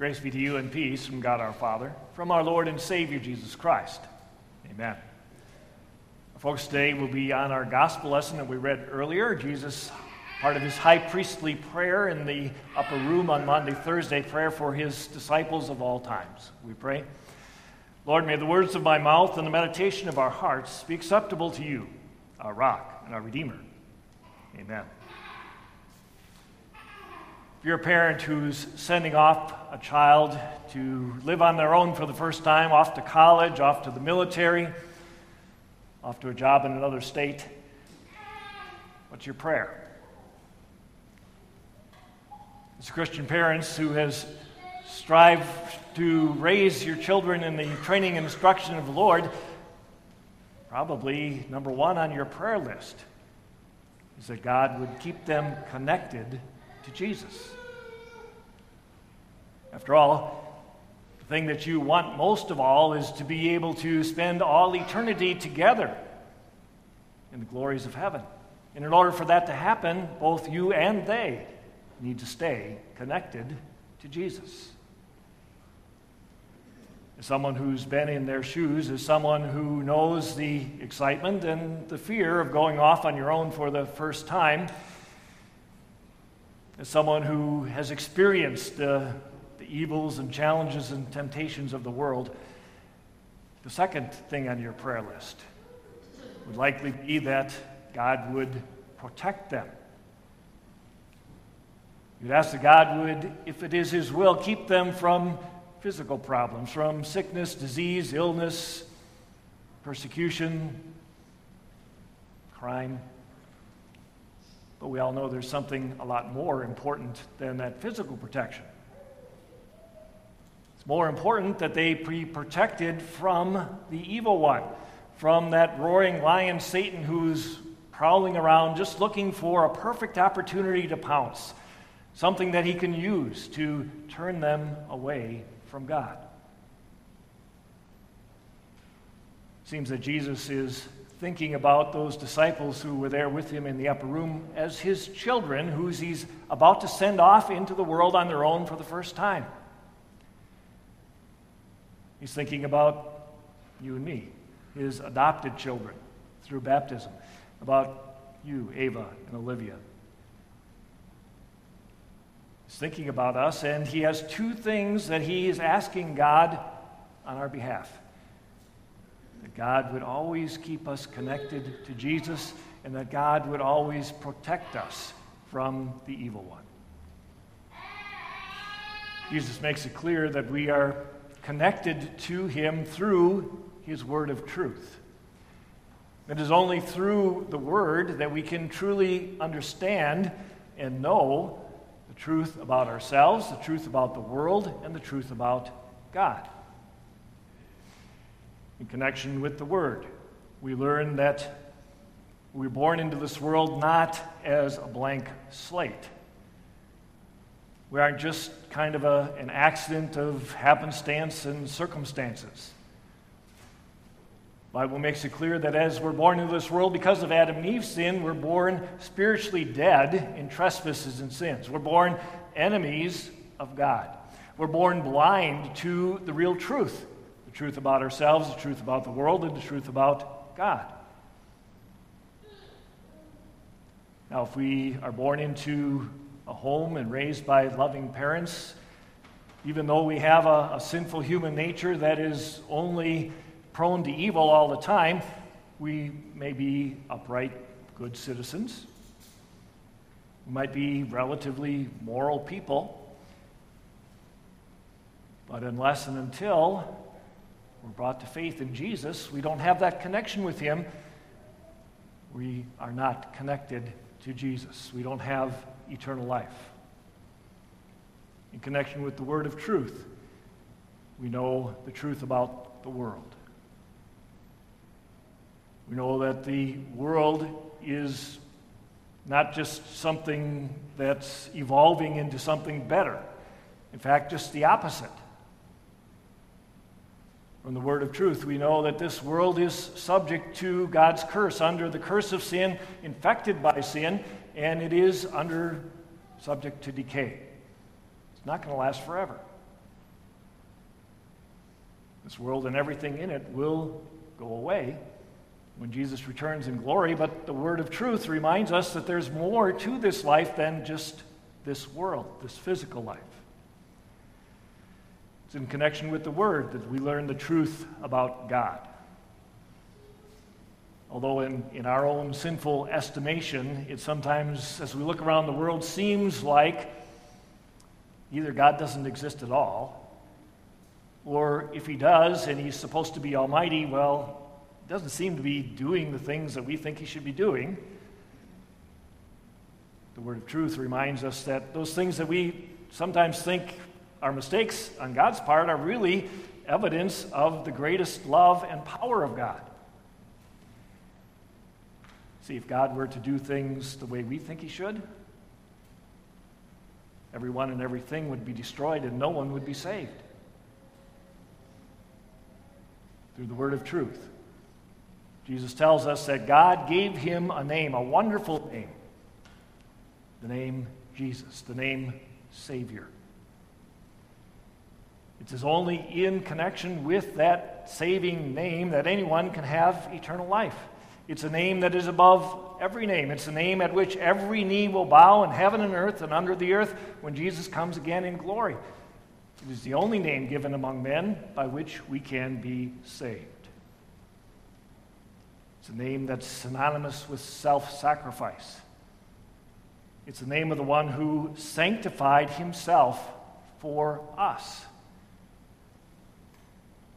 Grace be to you and peace from God our Father, from our Lord and Savior Jesus Christ. Amen. Folks, today will be on our gospel lesson that we read earlier. Jesus, part of his high priestly prayer in the upper room on Maundy, Thursday, prayer for his disciples of all times. We pray. Lord, may the words of my mouth and the meditation of our hearts be acceptable to you, our rock and our Redeemer. Amen. If you're a parent who's sending off a child to live on their own for the first time, off to college, off to the military, off to a job in another state, what's your prayer? As Christian parents who has strived to raise your children in the training and instruction of the Lord, probably number one on your prayer list is that God would keep them connected to Jesus. After all, the thing that you want most of all is to be able to spend all eternity together in the glories of heaven. And in order for that to happen, both you and they need to stay connected to Jesus. As someone who's been in their shoes, as someone who knows the excitement and the fear of going off on your own for the first time, as someone who has experienced the, the evils and challenges and temptations of the world, the second thing on your prayer list would likely be that God would protect them. You'd ask that God would, if it is His will, keep them from physical problems, from sickness, disease, illness, persecution, crime. But we all know there's something a lot more important than that physical protection. It's more important that they be protected from the evil one, from that roaring lion Satan who's prowling around just looking for a perfect opportunity to pounce, something that he can use to turn them away from God. Seems that Jesus is thinking about those disciples who were there with him in the upper room as his children, whose he's about to send off into the world on their own for the first time. He's thinking about you and me, his adopted children through baptism, about you, Ava and Olivia. He's thinking about us, and he has two things that he is asking God on our behalf that God would always keep us connected to Jesus, and that God would always protect us from the evil one. Jesus makes it clear that we are connected to him through his word of truth. It is only through the word that we can truly understand and know the truth about ourselves, the truth about the world, and the truth about God in connection with the Word. We learn that we're born into this world not as a blank slate. We aren't just kind of a, an accident of happenstance and circumstances. The Bible makes it clear that as we're born into this world because of Adam and Eve's sin, we're born spiritually dead in trespasses and sins. We're born enemies of God. We're born blind to the real truth the truth about ourselves, the truth about the world, and the truth about God. Now, if we are born into a home and raised by loving parents, even though we have a, a, sinful human nature that is only prone to evil all the time, we may be upright, good citizens. We might be relatively moral people. But unless and until we're brought to faith in Jesus, we don't have that connection with Him. We are not connected to Jesus. We don't have eternal life. In connection with the word of truth, we know the truth about the world. We know that the world is not just something that's evolving into something better. In fact, just the opposite. From the word of truth, we know that this world is subject to God's curse, under the curse of sin, infected by sin, and it is under subject to decay. It's not going to last forever. This world and everything in it will go away when Jesus returns in glory, but the word of truth reminds us that there's more to this life than just this world, this physical life. It's in connection with the word that we learn the truth about God. Although, in, in our own sinful estimation, it sometimes, as we look around the world, seems like either God doesn't exist at all, or if He does and He's supposed to be Almighty, well, He doesn't seem to be doing the things that we think He should be doing. The word of truth reminds us that those things that we sometimes think are mistakes on God's part are really evidence of the greatest love and power of God. See, if God were to do things the way we think He should, everyone and everything would be destroyed and no one would be saved. Through the word of truth, Jesus tells us that God gave him a name, a wonderful name the name Jesus, the name Savior. It is only in connection with that saving name that anyone can have eternal life. It's a name that is above every name. It's a name at which every knee will bow in heaven and earth and under the earth when Jesus comes again in glory. It is the only name given among men by which we can be saved. It's a name that's synonymous with self sacrifice. It's the name of the one who sanctified himself for us.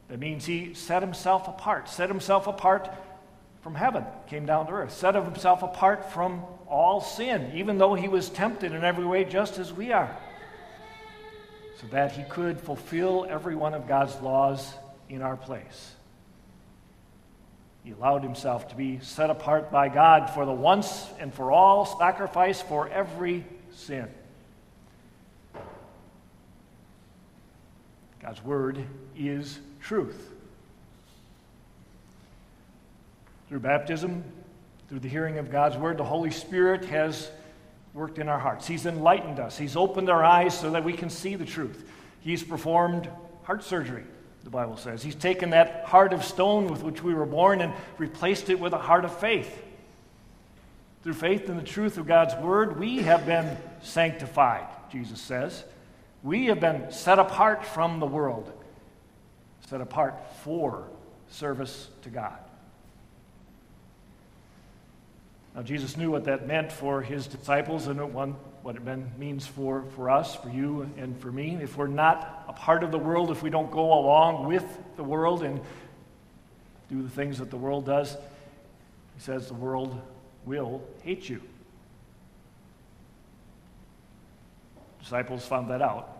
That means he set himself apart, set himself apart from heaven, came down to earth, set himself apart from all sin, even though he was tempted in every way just as we are, so that he could fulfill every one of God's laws in our place. He allowed himself to be set apart by God for the once and for all sacrifice for every sin. God's word is truth. Through baptism, through the hearing of God's word, the Holy Spirit has worked in our hearts. He's enlightened us, He's opened our eyes so that we can see the truth. He's performed heart surgery the Bible says. He's taken that heart of stone with which we were born and replaced it with a heart of faith. Through faith in the truth of God's word, we have been sanctified, Jesus says. We have been set apart from the world, set apart for service to God. Now, Jesus knew what that meant for his disciples and what it means for, for us, for you, and for me. If we're not a part of the world, if we don't go along with the world and do the things that the world does, he says the world will hate you. Disciples found that out.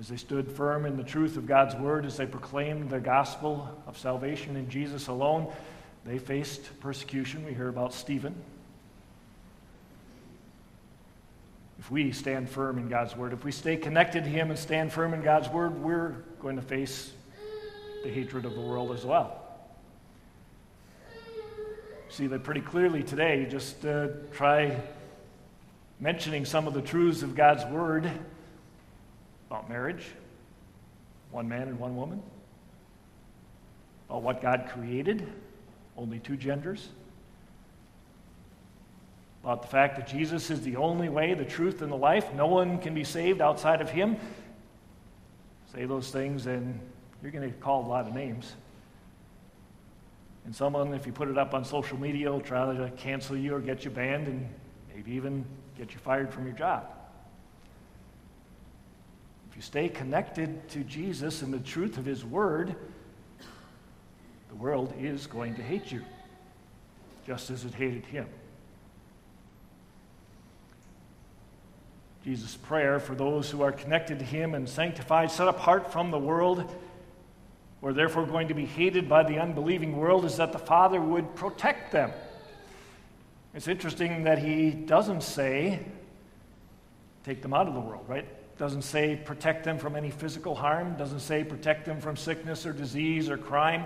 As they stood firm in the truth of God's word, as they proclaimed the gospel of salvation in Jesus alone, they faced persecution. We hear about Stephen. If we stand firm in God's word, if we stay connected to Him and stand firm in God's word, we're going to face the hatred of the world as well. See that pretty clearly today. Just uh, try mentioning some of the truths of God's word about marriage, one man and one woman, about what God created only two genders. About the fact that Jesus is the only way, the truth, and the life. No one can be saved outside of him. Say those things, and you're going to called a lot of names. And someone, if you put it up on social media, will try to cancel you or get you banned and maybe even get you fired from your job. If you stay connected to Jesus and the truth of his word, the world is going to hate you, just as it hated him. Jesus' prayer for those who are connected to him and sanctified, set apart from the world, or therefore going to be hated by the unbelieving world, is that the Father would protect them. It's interesting that he doesn't say, take them out of the world, right? Doesn't say protect them from any physical harm, doesn't say protect them from sickness or disease or crime.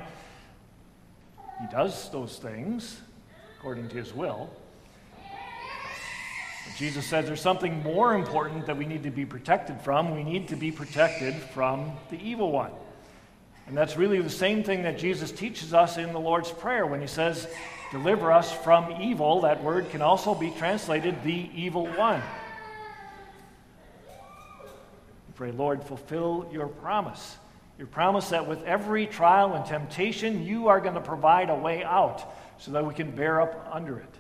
He does those things according to his will. But Jesus says there's something more important that we need to be protected from. We need to be protected from the evil one. And that's really the same thing that Jesus teaches us in the Lord's Prayer when he says, Deliver us from evil. That word can also be translated the evil one. Pray, Lord, fulfill your promise. Your promise that with every trial and temptation, you are going to provide a way out so that we can bear up under it.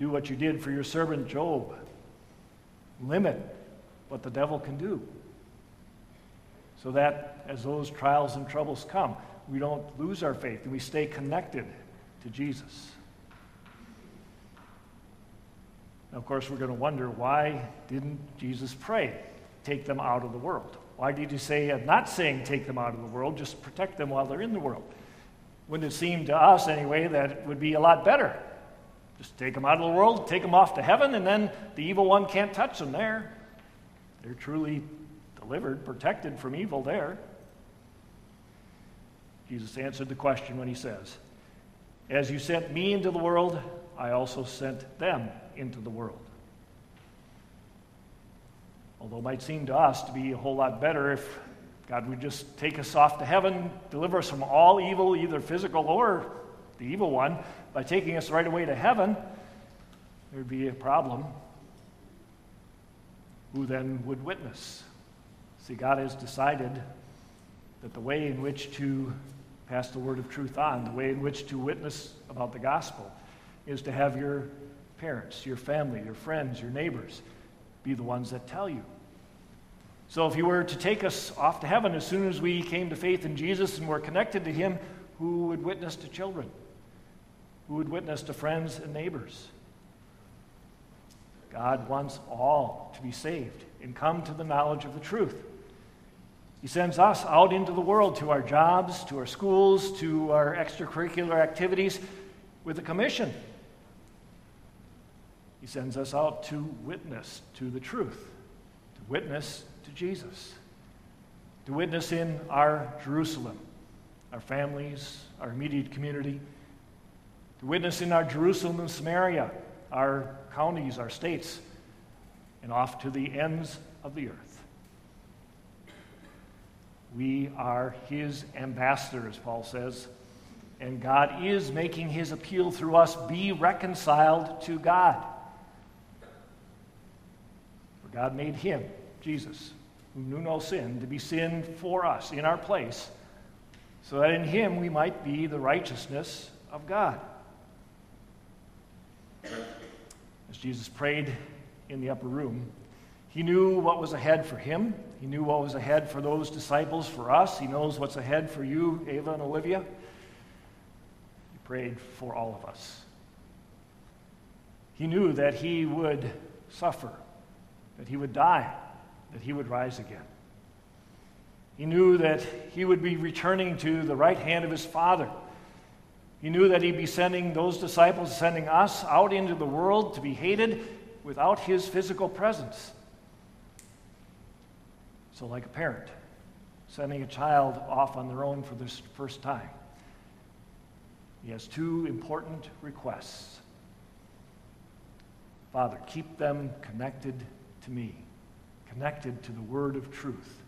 Do what you did for your servant Job. Limit what the devil can do. So that as those trials and troubles come, we don't lose our faith and we stay connected to Jesus. Now, of course, we're going to wonder why didn't Jesus pray, take them out of the world? Why did he say, I'm not saying take them out of the world, just protect them while they're in the world? Wouldn't it seem to us, anyway, that it would be a lot better? Just take them out of the world, take them off to heaven, and then the evil one can't touch them there. They're truly delivered, protected from evil there. Jesus answered the question when he says, As you sent me into the world, I also sent them into the world. Although it might seem to us to be a whole lot better if God would just take us off to heaven, deliver us from all evil, either physical or the evil one, by taking us right away to heaven, there'd be a problem. Who then would witness? See, God has decided that the way in which to pass the word of truth on, the way in which to witness about the gospel, is to have your parents, your family, your friends, your neighbors be the ones that tell you. So if you were to take us off to heaven as soon as we came to faith in Jesus and were connected to Him, who would witness to children? Who would witness to friends and neighbors? God wants all to be saved and come to the knowledge of the truth. He sends us out into the world to our jobs, to our schools, to our extracurricular activities with a commission he sends us out to witness to the truth, to witness to Jesus, to witness in our Jerusalem, our families, our immediate community, to witness in our Jerusalem and Samaria, our counties, our states, and off to the ends of the earth. We are his ambassadors, Paul says, and God is making his appeal through us be reconciled to God. God made him, Jesus, who knew no sin, to be sin for us in our place, so that in him we might be the righteousness of God. As Jesus prayed in the upper room, he knew what was ahead for him. He knew what was ahead for those disciples, for us. He knows what's ahead for you, Ava and Olivia. He prayed for all of us. He knew that he would suffer that he would die, that he would rise again. He knew that he would be returning to the right hand of his Father. He knew that he'd be sending those disciples, sending us out into the world to be hated without his physical presence. So, like a parent sending a child off on their own for the first time, he has two important requests. Father, keep them connected to me, connected to the word of truth.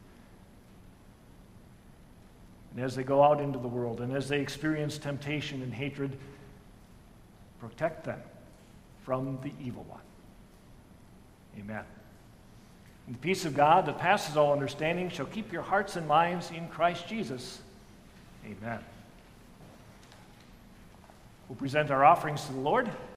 And as they go out into the world and as they experience temptation and hatred, protect them from the evil one. Amen. And the peace of God that passes all understanding shall keep your hearts and minds in Christ Jesus. Amen. We'll present our offerings to the Lord.